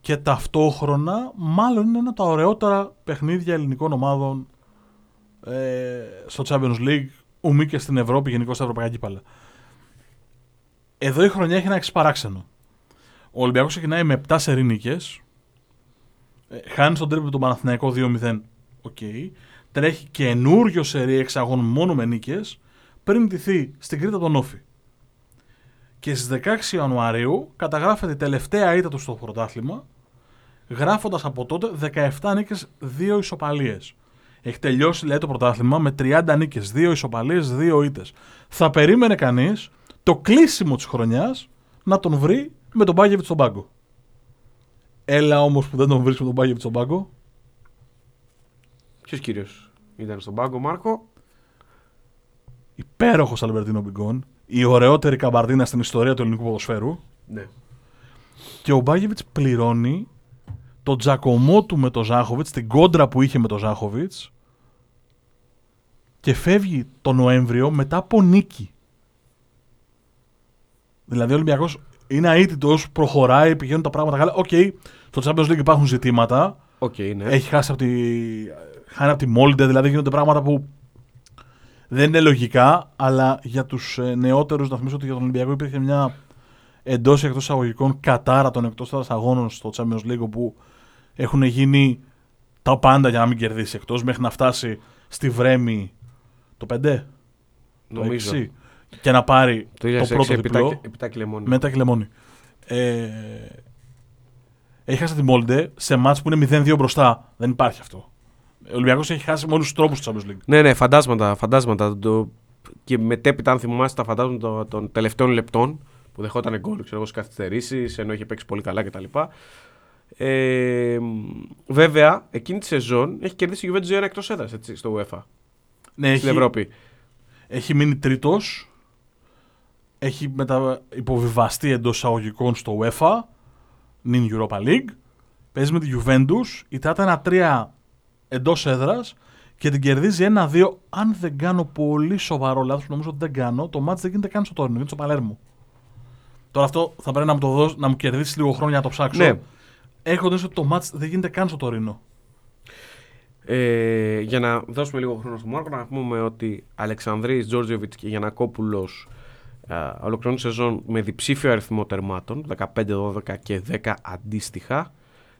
Και ταυτόχρονα, μάλλον είναι ένα από τα ωραιότερα παιχνίδια ελληνικών ομάδων ε, στο Champions League, ουμή και στην Ευρώπη, γενικώς στα ευρωπαϊκά κύπαλα. Εδώ η χρονιά έχει ένα εξή παράξενο. Ο Ολυμπιακός ξεκινάει με 7 σερί νίκες, ε, χάνει στον τρίπο τον Παναθηναϊκό 2-0. Οκ. Τρέχει καινούριο σερί εξαγών μόνο με νίκες πριν ηττηθεί στην Κρήτη από τον ΟΦΗ. Και στις 16 Ιανουαρίου καταγράφεται η τελευταία ήττα του στο πρωτάθλημα, γράφοντας από τότε 17 νίκες, 2 ισοπαλίες. Έχει τελειώσει λέει, το πρωτάθλημα με 30 νίκες, 2 ισοπαλίες, 2 ήττες. Θα περίμενε κανείς το κλείσιμο της χρονιάς να τον βρει με τον Μπάγεβιτ στον πάγκο. Έλα όμως που δεν τον βρίσκει με τον Μπάγεβιτ στον πάγκο. Ποιος κύριος ήταν στον πάγκο, Μάρκο; Υπέροχος Αλμπερτίνο Μπιγκόν. Η ωραιότερη καμπαρδίνα στην ιστορία του ελληνικού ποδοσφαίρου. Ναι. Και ο Μπάγεβιτ πληρώνει το τζακωμό του με τον Ζάχοβιτς, την κόντρα που είχε με τον Ζάχοβιτς. Και φεύγει το Νοέμβριο μετά από νίκη. Δηλαδή ο Ολυμπιακός είναι αήττητος, προχωράει, πηγαίνουν τα πράγματα καλά. Οκ, στο Champions League υπάρχουν ζητήματα. Οκ, ναι. Έχει χάσει από τη, χάνει από τη Μόλντε, δηλαδή γίνονται πράγματα που δεν είναι λογικά, αλλά για τους νεότερους να θυμίσω ότι για τον Ολυμπιακό υπήρχε μια εντός ή εκτός εισαγωγικών κατάρα των εκτός έδρας αγώνων στο Champions League που έχουν γίνει τα πάντα για να μην κερδίσει εκτός μέχρι να φτάσει στη Βρέμη το 5, το Νομίζω. 6 και να πάρει Το το πρώτο διπλό. επιτάκι λεμόνι. Μετά και λεμόνι. Ε, έχει χάσει τη Μόλντε σε μάτς που είναι 0-2 μπροστά. Δεν υπάρχει αυτό. Ο Ολυμπιακός έχει χάσει με όλους τους τρόπους του Champions League. Ναι, ναι, φαντάσματα. φαντάσματα. Το... Και μετέπειτα, αν θυμάστε τα φαντάσματα των- των τελευταίων λεπτών που δεχόταν γκολ, ξέρω εγώ, στις καθυστερήσεις, ενώ είχε παίξει πολύ καλά κτλ. Ε, βέβαια, εκείνη τη σεζόν έχει κερδίσει η Juventus 2-1 εκτός έδρας στο UEFA Ναι, στην Ευρώπη. έχει μείνει τρίτος. Έχει μετα... υποβιβαστεί εντός εισαγωγικών στο UEFA. Νυν Europa League. Παίζει με τη Juventus. Η τάτα 1-3 εντός έδρας και την κερδίζει 1-2. Αν δεν κάνω πολύ σοβαρό λάθος, νομίζω ότι δεν κάνω, το μάτς δεν γίνεται καν στο τόρνο, γίνεται στο Παλέρμο. Τώρα αυτό θα πρέπει να μου το δώσει, να μου κερδίσεις λίγο χρόνο για να το ψάξω. Ναι. Έχω δει ότι το μάτς δεν γίνεται καν στο Τωρίνο. Ε, για να δώσουμε λίγο χρόνο στον Μάρκο, να πούμε ότι Αλεξανδρής, Τζόρτζεβιτ και Γιανακόπουλος ολοκληρώνουν τη σεζόν με διψήφιο αριθμό τερμάτων, 15, 12 και 10 αντίστοιχα.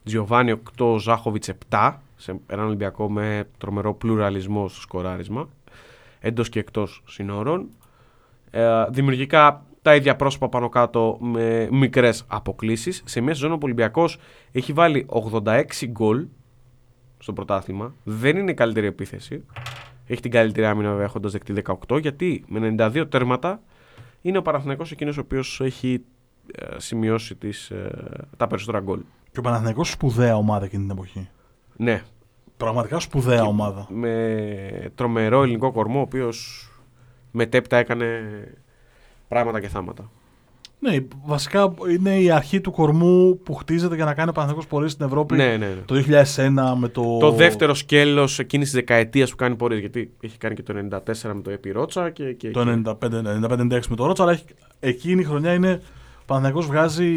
Τζιοβάνι 8, Ζάχοβιτς 7, σε έναν Ολυμπιακό με τρομερό πλουραλισμό στο σκοράρισμα, εντός και εκτός συνόρων. Ε, δημιουργικά τα ίδια πρόσωπα πάνω κάτω με μικρές αποκλήσεις. Σε μια σεζόν ο Ολυμπιακός έχει βάλει 86 γκολ στο πρωτάθλημα. Δεν είναι η καλύτερη επίθεση. Έχει την καλύτερη άμυνα βέβαια έχοντας δεκτεί 18, γιατί με 92 τέρματα είναι ο Παναθηναϊκός εκείνος ο οποίος έχει ε, σημειώσει τις, ε, τα περισσότερα γκολ. Και ο Παναθηναϊκός σπουδαία ομάδα εκείνη την εποχή. Ναι, Πραγματικά σπουδαία ομάδα. με τρομερό ελληνικό κορμό, ο οποίος μετέπειτα έκανε πράγματα και θάματα. Ναι, βασικά είναι η αρχή του κορμού που χτίζεται για να κάνει ο Παναθηναϊκός πορείες στην Ευρώπη Ναι, ναι, ναι. το 2001 με το... Το δεύτερο σκέλος εκείνης της δεκαετίας που κάνει πορείες. Γιατί έχει κάνει και το 94 με το Επιρότσα και. και Το 95-96 με το Ρότσα, αλλά έχει- εκείνη η χρονιά είναι. Ο Παναθηναϊκός βγάζει,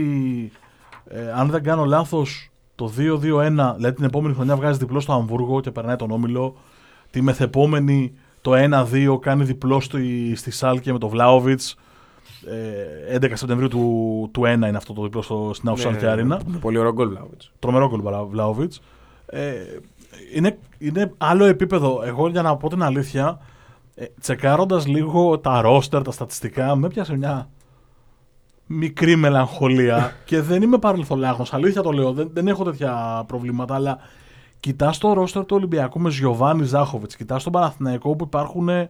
ε, αν δεν κάνω λάθος, το 2-2-1, δηλαδή την επόμενη χρονιά βγάζει διπλό στο Αμβούργο και περνάει τον Όμιλο. Τη μεθεπόμενη το 1-2 κάνει διπλό στη, στη Σάλκε με το Βλάοβιτς. Ε, 11 Σεπτεμβρίου του, του 1 είναι αυτό το διπλό στο, στην Αουσάλκε Αρίνα. Ναι, Πολύ ωραίο γκολ, Βλάουιτς. Τρομερό γκολ Βλα- Βλάοβιτς. Ε, είναι, είναι άλλο επίπεδο. Εγώ για να πω την αλήθεια, ε, τσεκάροντας λίγο τα ρόστερ, τα στατιστικά, με πιάσε μια μικρή μελαγχολία και δεν είμαι παρελθολάχος, αλήθεια το λέω, δεν, δεν έχω τέτοια προβλήματα, αλλά κοιτάς το ρόστερ του Ολυμπιακού με Γιωβάνι Ζάχοβιτς, κοιτάς τον Παναθηναϊκό που υπάρχουν ε,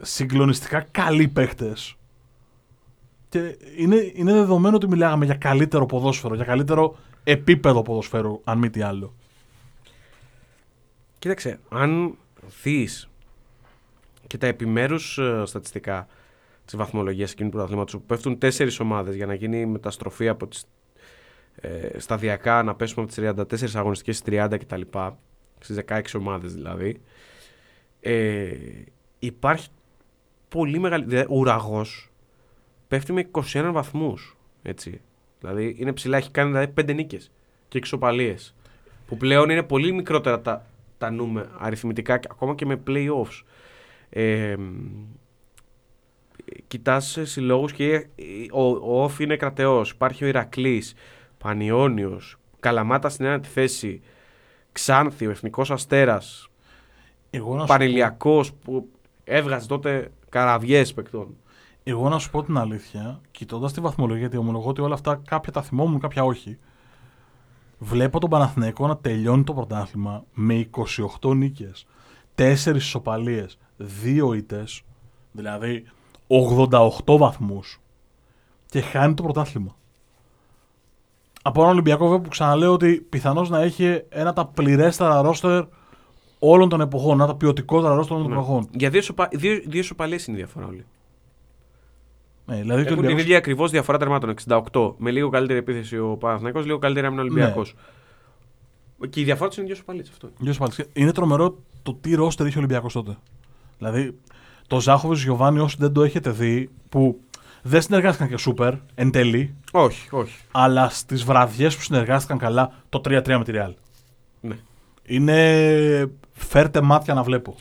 συγκλονιστικά καλοί παίχτες και είναι, είναι δεδομένο ότι μιλάγαμε για καλύτερο ποδόσφαιρο, για καλύτερο επίπεδο ποδοσφαίρου, αν μη τι άλλο. Κοίταξε, αν δεις και τα επιμέρους ε, στατιστικά της βαθμολογίας εκείνου του πρωταθλήματος, που πέφτουν τέσσερις ομάδες για να γίνει η μεταστροφή από τις, ε, σταδιακά να πέσουμε από τις 34 αγωνιστικές στις 30 κτλ. Στις 16 ομάδες δηλαδή. Ε, υπάρχει πολύ μεγάλη. Δηλαδή, ο ουραγός πέφτει με 21 βαθμούς. Έτσι. Δηλαδή είναι ψηλά, έχει κάνει δηλαδή 5 νίκες και εξωπαλίε. Που πλέον είναι πολύ μικρότερα τα, τα νούμερα αριθμητικά, και ακόμα και με playoffs. Ε, κοιτάς συλλόγους και ο, ο Όφ είναι κρατεός. Υπάρχει ο Ηρακλής, Πανιόνιος, Καλαμάτα στην ένατη θέση, Ξάνθη, ο Εθνικός Αστέρας, Εγώ να, σου πω, Πανηλιακός που έβγαζε τότε καραβιές παικτών. Εγώ να σου πω την αλήθεια, κοιτώντας τη βαθμολογία, γιατί ομολογώ ότι όλα αυτά κάποια τα θυμόμουν, κάποια όχι. Βλέπω τον Παναθηναϊκό να τελειώνει το πρωτάθλημα με 28 νίκες, 4 ισοπαλίες, 2 ήττες, δηλαδή 88 βαθμούς και χάνει το πρωτάθλημα. Από έναν Ολυμπιακό βέβαια που ξαναλέω ότι πιθανώς να έχει ένα από τα πληρέστερα ρόστερ όλων των εποχών, ένα από τα ποιοτικότερα ρόστερ όλων των Ναι. εποχών. Για δύο, σοπα... δύο, δύο σοπαλίες είναι η διαφορά όλοι. Ναι, δηλαδή και ο Έχουν την Ολυμπιακός- ίδια ακριβώς διαφορά τερμάτων. 68. Με λίγο καλύτερη επίθεση ο Παναθηναϊκός, λίγο καλύτερη άμυνα ο Ολυμπιακός. Και η διαφορά τους είναι δύο σοπαλίες αυτό. Γιος Παλτσκέ. Είναι τρομερό το τι ρόστερ είχε ο Ολυμπιακός τότε. Δηλαδή, το Ζάχοβι Γιωβάνι, όσοι δεν το έχετε δει, που δεν συνεργάστηκαν και σούπερ εν τέλει, Όχι, όχι. αλλά στις βραδιές που συνεργάστηκαν καλά, το 3-3 με τη Real. Ναι. Είναι. Φέρτε μάτια να βλέπω.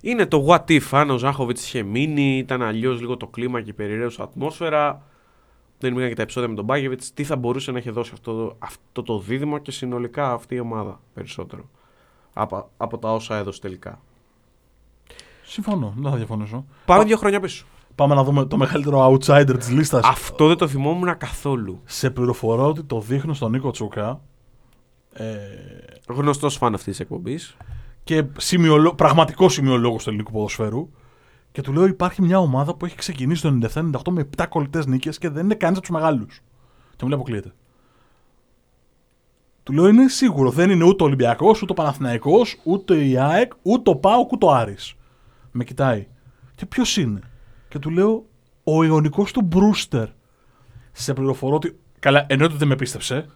Είναι το what if, αν ο Ζάχοβιτς είχε μείνει, ήταν αλλιώς λίγο το κλίμα και η περιραίουσα ατμόσφαιρα. Δεν υπήρχαν και τα επεισόδια με τον Μπάγεβιτ. Τι θα μπορούσε να έχει δώσει αυτό, αυτό το δίδυμο και συνολικά αυτή η ομάδα περισσότερο από, από τα όσα έδωσε τελικά. Συμφωνώ, δεν θα διαφωνήσω. Πάμε Πα- δύο χρόνια πίσω. Πάμε να δούμε το μεγαλύτερο outsider της λίστας. Αυτό δεν το θυμόμουν καθόλου. Σε πληροφορώ ότι το δείχνω στον Νίκο Τσούκα. Ε, Γνωστός φαν αυτής της εκπομπής. Και σημειολο... πραγματικός σημειολόγος του ελληνικού ποδοσφαίρου. Και του λέω: Υπάρχει μια ομάδα που έχει ξεκινήσει το 97-98 με 7 κολλητές νίκες και δεν είναι κανεί από τους μεγάλους. Και μου λέει: Αποκλείεται. Του λέω: Είναι σίγουρο. Δεν είναι ούτε ο Ολυμπιακός, ούτε ο Παναθηναϊκός, ούτε η ΑΕΚ, ούτε ο Πάοκ, ούτε ο Άρης. Με κοιτάει. Και ποιος είναι; Και του λέω: Ο Ιωνικός του Μπρούστερ. Σε πληροφορώ ότι. Καλά, εννοείται ότι δεν με πίστεψε.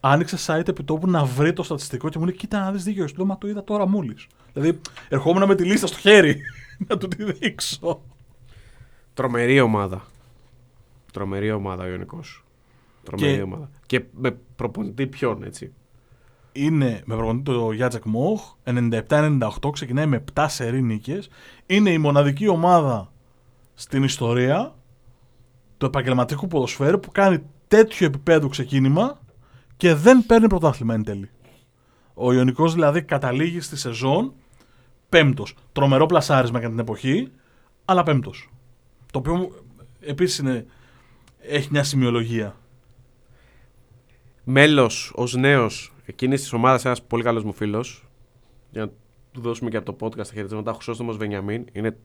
Άνοιξε site επιτόπου να βρει το στατιστικό και μου λέει: Κοίτα, να δεις δίκιο. Του λέω: Μα το είδα τώρα μόλις. Δηλαδή, ερχόμουν με τη λίστα στο χέρι να του τη δείξω. Τρομερή ομάδα. Τρομερή ομάδα ο Ιωνικός. Τρομερή Και- ομάδα. Και με προπονητή ποιον, έτσι. Είναι με προπονητή το Γιάτζεκ Μοχ, 97-98, ξεκινάει με 7 σερή νίκες. Είναι η μοναδική ομάδα στην ιστορία του επαγγελματικού ποδοσφαίρου που κάνει τέτοιο επίπεδο ξεκίνημα και δεν παίρνει πρωτάθλημα εν τέλει. Ο Ιωνικός δηλαδή καταλήγει στη σεζόν πέμπτος. Τρομερό πλασάρισμα για την εποχή, αλλά πέμπτος. Το οποίο μου- επίσης είναι. Έχει μια σημειολογία. Μέλος ως νέος εκείνης της ομάδας, ένας πολύ καλός μου φίλος. Για να του δώσουμε και από το podcast τα χαιρετίσματα. Χρυσόστομο Βενιαμίν. Είναι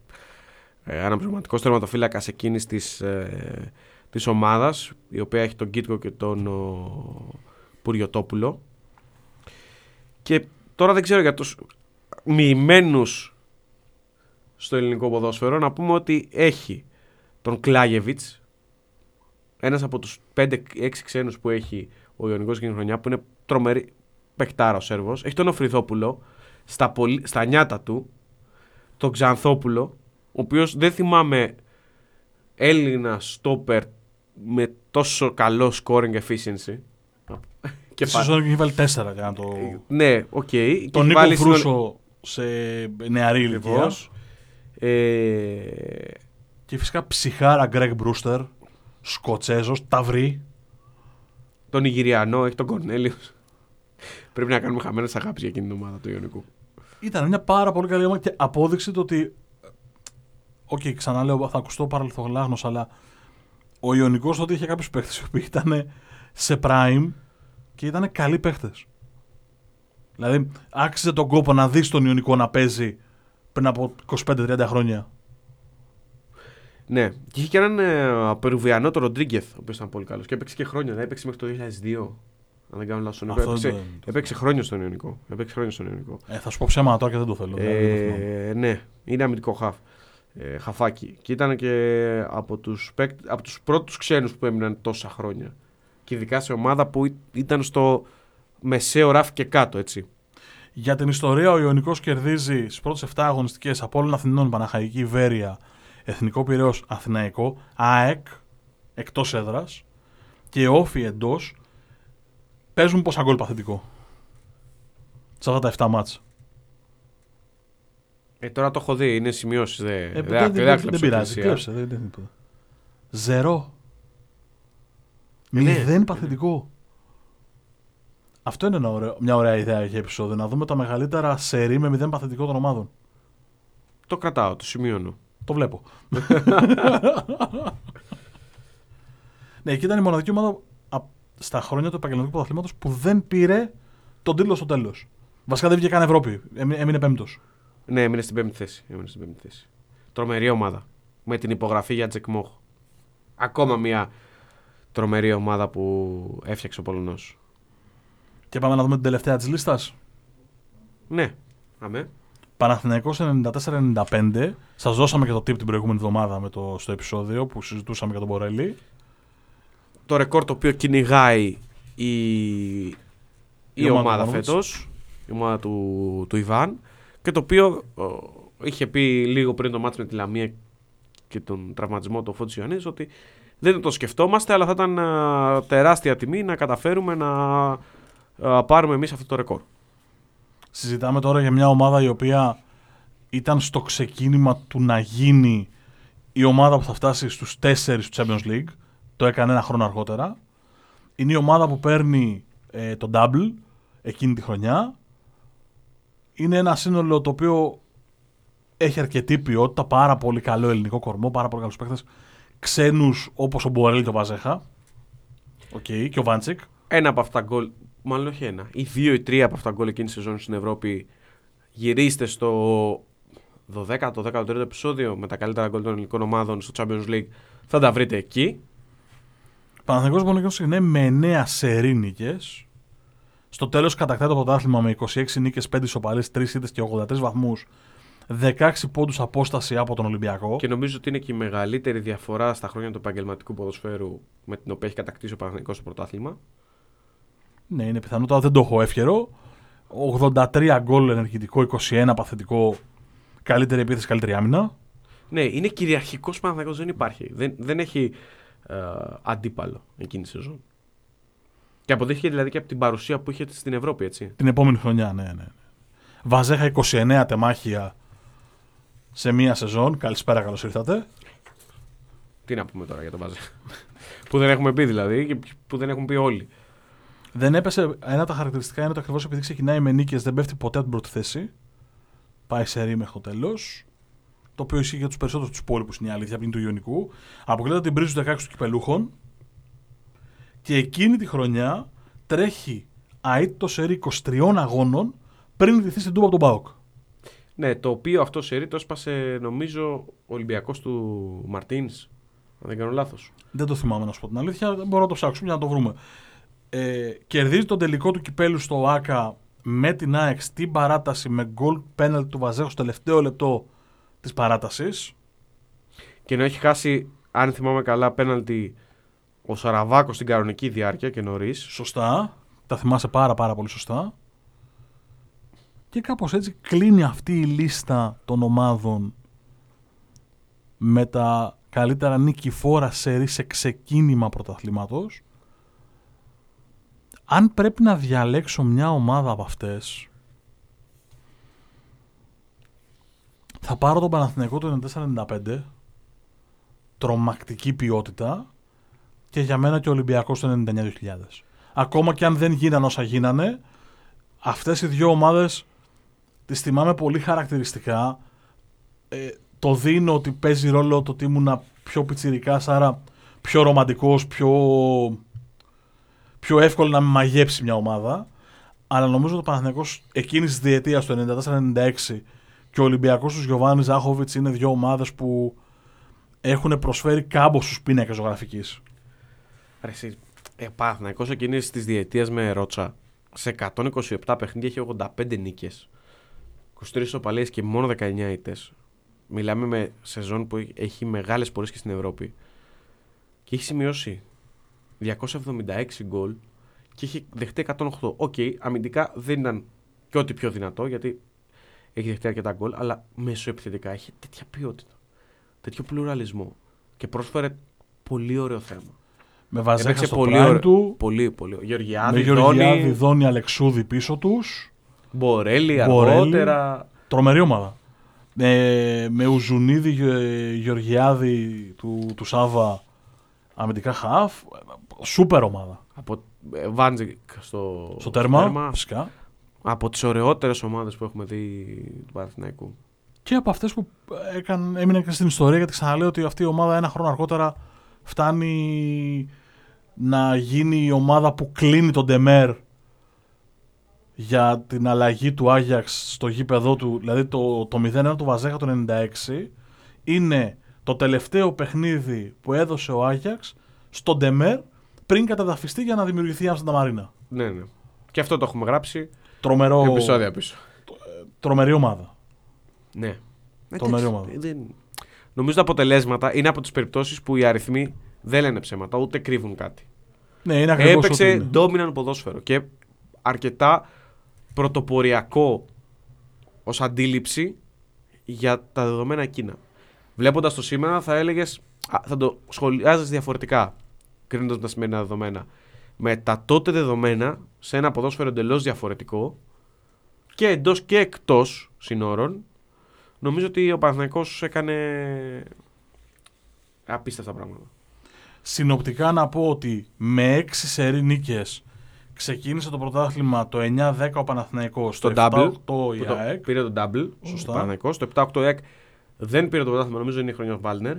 ε, αναπληρωματικός τερματοφύλακας εκείνης της ε, της ομάδας, η οποία έχει τον Κίτκο και τον ο, Πουριωτόπουλο. Και τώρα δεν ξέρω για τους μοιημένους στο ελληνικό ποδόσφαιρο να πούμε ότι έχει τον Κλάγεβιτς ένας από τους 5-6 ξένους που έχει ο Ιωνικός εκείνη χρονιά που είναι τρομερή παιχτάρα ο Σέρβος. Έχει τον Οφριδόπουλο στα, πολυ... στα νιάτα του, τον Ξανθόπουλο, ο οποίος δεν θυμάμαι Έλληνα στόπερ με τόσο καλό scoring efficiency. Και Στη σεζόν έχει βάλει 4 για να το. Ναι, οκ. Okay. Τον Νίκο βάλει Φρούσο σε νεαρή ηλικία. Ε... Και φυσικά ψυχάρα Γκρέγ Μπρούστερ, Σκοτσέζος, Ταυρί. Τον Ιγυριανό, έχει τον Κορνέλιο. Πρέπει να κάνουμε χαμένες αγάπες για εκείνη την ομάδα του Ιωνικού. Ήταν μια πάρα πολύ καλή ομάδα και απόδειξη το ότι. OK, okay, ξαναλέω, θα ακουστώ παρελθοντολάγνος, αλλά ο Ιωνικός τότε είχε κάποιους παίχτες που ήταν σε prime και ήταν καλοί παίχτες. Δηλαδή, άξιζε τον κόπο να δεις τον Ιωνικό να παίζει πριν από 25-30 χρόνια. Ναι, και είχε και έναν ε, Περουβιανό, τον Ροντρίγκεθ, ο οποίος ήταν πολύ καλός. Και έπαιξε και χρόνια, δηλαδή έπαιξε μέχρι το 2002. Αν δεν κάνω λάθος. Έπαιξε, δεν... έπαιξε χρόνια στον Ιωνικό. Έπαιξε χρόνια στον Ιωνικό. Ε, θα σου πω ψέματα τώρα και δεν το θέλω. Ε, ναι, είναι αμυντικό χαφ. Ε, χαφάκι. Και ήταν και από τους από τους πρώτους ξένους που έμειναν τόσα χρόνια και ειδικά σε ομάδα που ήταν στο μεσαίο ράφι και κάτω, έτσι. Για την ιστορία, ο Ιωνικός κερδίζει στις πρώτες 7 αγωνιστικές από όλων Αθηνών, Παναχαϊκή, Βέρεια, Εθνικό Πυραιός, Αθηναϊκό, ΑΕΚ, εκτός έδρας και όφη εντός. Παίζουν πόσα γκολ παθητικό. Σε αυτά τα 7 μάτς; Ε, τώρα το έχω δει, είναι σημειώσεις. Δεν, ε, δεν, δεν, δεν, πειράζει. Κλέψε, δεν, δεν, Ζερό. Μηδέν ναι. παθητικό. Αυτό είναι ένα μια ωραία ιδέα για επεισόδιο. Να δούμε τα μεγαλύτερα σερή με μηδέν παθητικό των ομάδων. Το κρατάω, το σημειώνω. Το βλέπω. ναι, και ήταν η μοναδική ομάδα στα χρόνια του επαγγελματικού πρωταθλήματος που δεν πήρε τον τίτλο στο τέλος. Βασικά δεν βγήκε καν Ευρώπη. Έμεινε πέμπτος. Ναι, έμεινε στην πέμπτη θέση. Έμεινε στην πέμπτη θέση. Τρομερή ομάδα. Με την υπογραφή για Τζεκμόχ. Ακόμα μια τρομερή ομάδα που έφτιαξε ο Πολωνός. Και πάμε να δούμε την τελευταία της λίστας. Ναι, αμέ. Παναθηναϊκός 94-95. Σας δώσαμε και το tip την προηγούμενη εβδομάδα με το, στο επεισόδιο που συζητούσαμε για τον Μπορέλη. Το ρεκόρ το οποίο κυνηγάει η, η, η ομάδα, ομάδα φέτος, η ομάδα του, του Ιβάν και το οποίο είχε πει λίγο πριν το μάτς με τη Λαμία και τον τραυματισμό του Φώτης Ιωαννής ότι δεν το σκεφτόμαστε, αλλά θα ήταν τεράστια τιμή να καταφέρουμε να πάρουμε εμείς αυτό το ρεκόρ. Συζητάμε τώρα για μια ομάδα η οποία ήταν στο ξεκίνημα του να γίνει η ομάδα που θα φτάσει στους 4 του Champions League. Το έκανε ένα χρόνο αργότερα. Είναι η ομάδα που παίρνει ε, το double εκείνη τη χρονιά. Είναι ένα σύνολο το οποίο έχει αρκετή ποιότητα, πάρα πολύ καλό ελληνικό κορμό, πάρα πολύ καλούς παίκτες ξένους όπως ο Μπορέλ και ο Βαζέχα. OK, okay, και ο Βάντσικ. Ένα από αυτά γκολ, μάλλον όχι ένα, ή δύο ή τρία από αυτά γκολ εκείνη τη σεζόν στην Ευρώπη. Γυρίστε στο 12ο, 13ο επεισόδιο με τα καλύτερα γκολ των ελληνικών ομάδων στο Champions League. Θα τα βρείτε εκεί. Παναθηναϊκός Μονικός ξεκινάει με 9 σερή νίκες. Στο τέλος κατακτάει το πρωτάθλημα με 26 νίκες, 5 ισοπαλίες, 3 ήττες και 83 βαθμούς 16 πόντους απόσταση από τον Ολυμπιακό. Και νομίζω ότι είναι και η μεγαλύτερη διαφορά στα χρόνια του επαγγελματικού ποδοσφαίρου με την οποία έχει κατακτήσει ο Παναγενικό στο πρωτάθλημα. Ναι, είναι πιθανό. Τώρα δεν το έχω εύκαιρο. 83 γκολ ενεργητικό, 21 παθητικό. Καλύτερη επίθεση, καλύτερη άμυνα. Ναι, είναι κυριαρχικός Παναγενικό, δεν υπάρχει. Δεν, δεν έχει ε, αντίπαλο εκείνη τη σεζόν. Και αποδείχθηκε δηλαδή και από την παρουσία που είχε στην Ευρώπη, έτσι. Την επόμενη χρονιά, ναι, ναι. ναι. Βαζέχα 29 τεμάχια σε μία σεζόν. Καλησπέρα, καλώς ήρθατε. Τι να πούμε τώρα για τον Μπάζε. που δεν έχουμε πει δηλαδή και που δεν έχουν πει όλοι. Δεν έπεσε. Ένα από τα χαρακτηριστικά είναι ότι ακριβώς επειδή ξεκινάει με νίκες δεν πέφτει ποτέ από την πρώτη θέση. Πάει σε ρί μέχρι το τέλος. το οποίο ισχύει για τους περισσότερους τους υπόλοιπους είναι η αλήθεια, πλην του Ιωνικού. Αποκλείται την πρίζου 16 του κυπελούχων και εκείνη τη χρονιά τρέχει αίτητο σερί 23 αγώνων πριν δυθεί στην Τούπα από τον Πάοκ. Ναι, το οποίο αυτό σερί το έσπασε νομίζω ο Ολυμπιακός του Μαρτίνς. Αν δεν κάνω λάθος. Δεν το θυμάμαι να σου πω την αλήθεια. Μπορώ να το ψάξουμε για να το βρούμε. Ε, κερδίζει τον τελικό του κυπέλου στο ΆΚΑ με την ΑΕΚ στην παράταση με γκολ πέναλ του Βαζέχου στο τελευταίο λεπτό της παράτασης. Και ενώ έχει χάσει, αν θυμάμαι καλά, πέναλτι ο Σαραβάκος στην κανονική διάρκεια και νωρίς. Σωστά. Τα θυμάσαι πάρα πάρα πολύ σωστά. Και κάπως έτσι κλείνει αυτή η λίστα των ομάδων με τα καλύτερα νικηφόρα σερί σε ξεκίνημα πρωταθλήματος. Αν πρέπει να διαλέξω μια ομάδα από αυτές, θα πάρω τον Παναθηναϊκό του 94-95, τρομακτική ποιότητα και για μένα και ο Ολυμπιακός του 99-2000. Ακόμα και αν δεν γίνανε όσα γίνανε, αυτές οι δύο ομάδες τις θυμάμαι πολύ χαρακτηριστικά. Ε, το δίνω ότι παίζει ρόλο το ότι ήμουν πιο πιτσιρικάς, άρα πιο ρομαντικός, πιο, πιο εύκολο να με μαγέψει μια ομάδα. Αλλά νομίζω ότι ο Παναθηναϊκός εκείνης της διετίας, το 94-96, και ο Ολυμπιακός τους Γιωβάνης Ζάχοβιτς είναι δύο ομάδες που έχουν προσφέρει κάμπο στους πίνακες ζωγραφικής. Ρε εσύ, ε, Παναθηναϊκός εκείνης της διετίας με Ρότσα σε 127 παιχνίδια έχει 85 νίκες. 23 ισοπαλίες και μόνο 19 ήττες. Μιλάμε με σεζόν που έχει μεγάλες πορείες και στην Ευρώπη. Και έχει σημειώσει 276 γκολ και έχει δεχτεί 108. OK, okay, αμυντικά δεν ήταν και ό,τι πιο δυνατό γιατί έχει δεχτεί αρκετά γκολ, αλλά μέσω επιθετικά έχει τέτοια ποιότητα. Τέτοιο πλουραλισμό. Και πρόσφερε πολύ ωραίο θέμα. Με βαζέχα στο πολύ prime του, Πολύ, πολύ. Γεωργιάδη, με Γεωργιάδη, Δόνη, Δόνη, Αλεξούδη πίσω τους. Μπορέλη, Μπορέλη. αργότερα. Τρομερή ομάδα. Ε, με Ουζουνίδη, Γε- Γεωργιάδη του, του Σάβα αμυντικά χαφ. Σούπερ ομάδα. Από ε, Βάντζικ στο, Στο τέρμα, φυσικά. Από τις ωραιότερες ομάδες που έχουμε δει του Παναθηναϊκού. Και από αυτές που έκαν, έμειναν και στην ιστορία γιατί ξαναλέω ότι αυτή η ομάδα ένα χρόνο αργότερα φτάνει να γίνει η ομάδα που κλείνει τον Ντεμέρ για την αλλαγή του Άγιαξ στο γήπεδό του, δηλαδή το, το 0-1 του Βαζέχα το 96 είναι το τελευταίο παιχνίδι που έδωσε ο Άγιαξ στον Ντεμέρ πριν καταδαφιστεί για να δημιουργηθεί η Άμστερνταμ Μαρίνα. Ναι, ναι. Και αυτό το έχουμε γράψει Τρομερό, επεισόδια πίσω. τρομερή ομάδα. Ναι. Ε, Τρομερή τέτοιο- ομάδα. δεν- Νομίζω τα αποτελέσματα είναι από τις περιπτώσεις που οι αριθμοί δεν λένε ψέματα, ούτε κρύβουν κάτι. Ναι, είναι ακριβώς ό,τι Έπαιξε είναι. dominant ποδόσφαιρο και αρκετά πρωτοποριακό ως αντίληψη για τα δεδομένα εκείνα. Βλέποντας το σήμερα θα έλεγες, α, θα το σχολιάζεις διαφορετικά, κρίνοντας τα σημερινά δεδομένα. Με τα τότε δεδομένα, σε ένα ποδόσφαιρο εντελώς διαφορετικό και εντός και εκτός συνόρων, νομίζω ότι ο Παναθηναϊκός έκανε απίστευτα πράγματα. Συνοπτικά να πω ότι με 6 σερή νίκες ξεκίνησε το πρωτάθλημα το 9-10 ο Παναθηναϊκός, Στο το double, 7-8 η που το ΑΕΚ. πήρε τον double Σωστά. ο Παναθηναϊκός. Το 7-8 ΕΚ δεν πήρε το πρωτάθλημα, νομίζω είναι η χρονιά του Βάλνερ.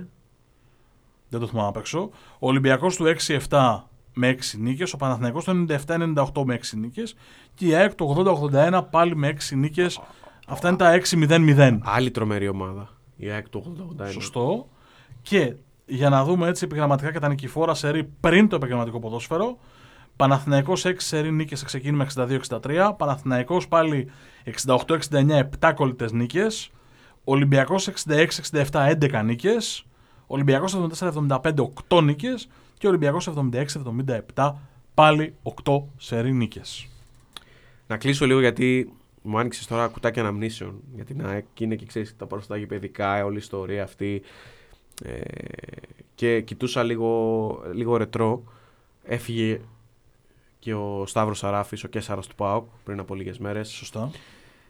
Δεν το θυμάμαι απ' έξω. Ο Ολυμπιακός του 6-7 με 6 νίκες, ο Παναθηναϊκός το 97-98 με 6 νίκες και η ΑΕΚ το 80-81 πάλι με 6 νίκες. Αυτά είναι τα 6-0-0. Άλλη τρομερή ομάδα. Η ΑΕΚ του 80-81. Σωστό. Και για να δούμε έτσι επιγραμματικά και τα νικηφόρα σερή πριν το επαγγελματικό ποδόσφαιρο. Παναθηναϊκός 6 σερή νίκες σε ξεκίνημα 62-63. Παναθηναϊκός πάλι 68-69 7 κολλητές νίκες. Ολυμπιακός 66-67 11 νίκες. Ολυμπιακός 74-75 8 νίκες. Και Ολυμπιακός 76-77 πάλι 8 σερή νίκες. Να κλείσω λίγο γιατί μου άνοιξες τώρα κουτάκι αναμνήσεων για την ΑΕΚ και είναι και ξέρεις τα παροστά παιδικά, όλη η ιστορία αυτή. Ε, και κοιτούσα λίγο, λίγο ρετρό. Έφυγε και ο Σταύρος Σαράφης, ο Κέσσαρας του ΠΑΟΚ πριν από λίγες μέρες. Σωστά.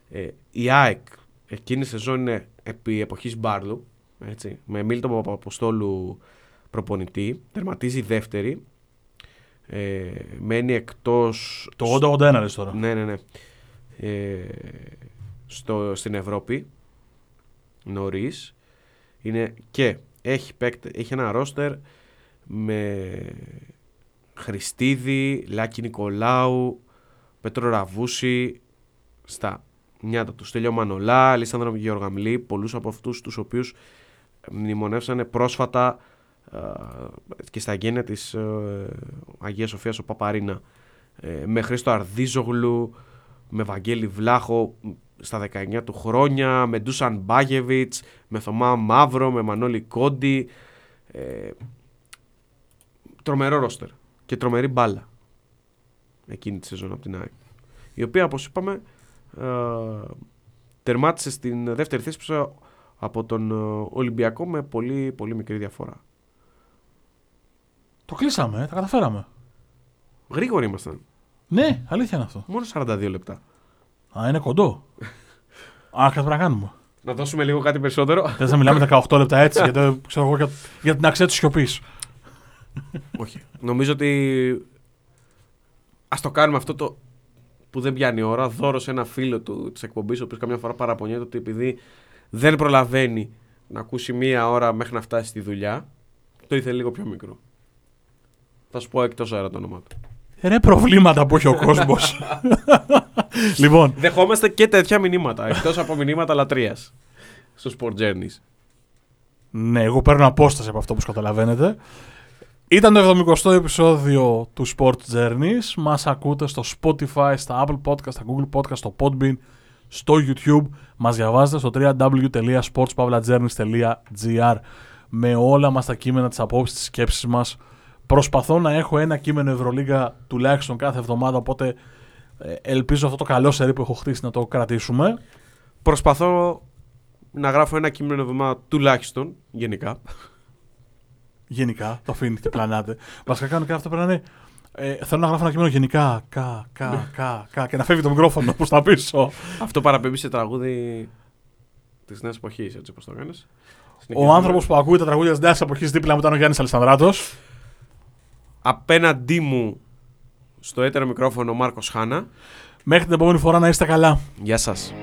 Ε, η ΑΕΚ εκείνη η σεζόν είναι επί εποχής Μπάρλου, έτσι, με Μίλτον Παπαποστόλου προπονητή, τερματίζει δεύτερη, ε, μένει εκτός... Το 80-81 λες τώρα. Ναι, ναι, ναι. Ε, στο, στην Ευρώπη, νωρίς. Είναι και έχει, παίκτε, έχει ένα ρόστερ με Χριστίδη, Λάκη Νικολάου, Πέτρο Ραβούση, στα νιάτα τους Στέλιο Μανολά, Λίσανδρο Γεωργαμλή, πολλούς από αυτούς τους οποίους μνημονεύσανε πρόσφατα ε, και στα γένεια της ε, Αγίας Σοφίας ο Παπαρίνα ε, με Χρήστο Αρδίζογλου, με Βαγγέλη Βλάχο στα 19 του χρόνια, με Ντούσαν Μπάγεβιτς, με Θωμά Μαύρο, με Μανώλη Κόντι. Ε, τρομερό ρόστερ και τρομερή μπάλα εκείνη τη σεζόν από την ΑΕΚ. Η οποία, όπως είπαμε, ε, τερμάτισε στην δεύτερη θέση από τον ε, Ολυμπιακό με πολύ, πολύ μικρή διαφορά. Το κλείσαμε, τα καταφέραμε. Γρήγοροι ήμασταν. Ναι, αλήθεια είναι αυτό. Μόνο 42 λεπτά. Α, είναι κοντό. Α, κάτι να κάνουμε. Να δώσουμε λίγο κάτι περισσότερο. Δεν θα μιλάμε 18 λεπτά έτσι, γιατί, ξέρω εγώ, για, για την αξία της σιωπής. Όχι. Νομίζω ότι ας το κάνουμε αυτό το που δεν πιάνει ώρα. Δώρο σε ένα φίλο του της εκπομπής, ο οποίος καμιά φορά παραπονιέται ότι επειδή δεν προλαβαίνει να ακούσει μία ώρα μέχρι να φτάσει στη δουλειά, το ήθελε λίγο πιο μικρό. Θα σου πω εκτός αέρα το όνομά του. Ρε προβλήματα που έχει ο κόσμος. λοιπόν. Δεχόμαστε και τέτοια μηνύματα. Εκτός από μηνύματα λατρείας. Στο Sport Journeys. Ναι, εγώ παίρνω απόσταση από αυτό που καταλαβαίνετε. Ήταν το 70ο επεισόδιο του Sport Journeys. Μας ακούτε στο Spotify, στα Apple Podcast, στα Google Podcast, στο Podbean, στο YouTube. Μας διαβάζετε στο www.sportspavlajourneys.gr με όλα μας τα κείμενα, τις απόψεις, τις σκέψεις μας. Προσπαθώ να έχω ένα κείμενο Ευρωλίγα τουλάχιστον κάθε εβδομάδα, οπότε ε, ελπίζω αυτό το καλό σερί που έχω χτίσει να το κρατήσουμε. Προσπαθώ να γράφω ένα κείμενο εβδομάδα τουλάχιστον, γενικά. Γενικά, το αφήνει και πλανάτε. Βασικά κάνω και αυτό πρέπει να είναι. Ε, θέλω να γράφω ένα κείμενο γενικά. Κα, κα, κα, κα και να φεύγει το μικρόφωνο προς τα πίσω. Αυτό παραπέμπει σε τραγούδι της νέας εποχής, έτσι όπως το κάνεις. Ο άνθρωπος που ακούει τα τραγούδια της νέας εποχής δίπλα μου ήταν ο Γιάννης Αλισανδράτο. Απέναντί μου στο έτερο μικρόφωνο ο Μάρκος Χάνα. Μέχρι την επόμενη φορά να είστε καλά. Γεια σας.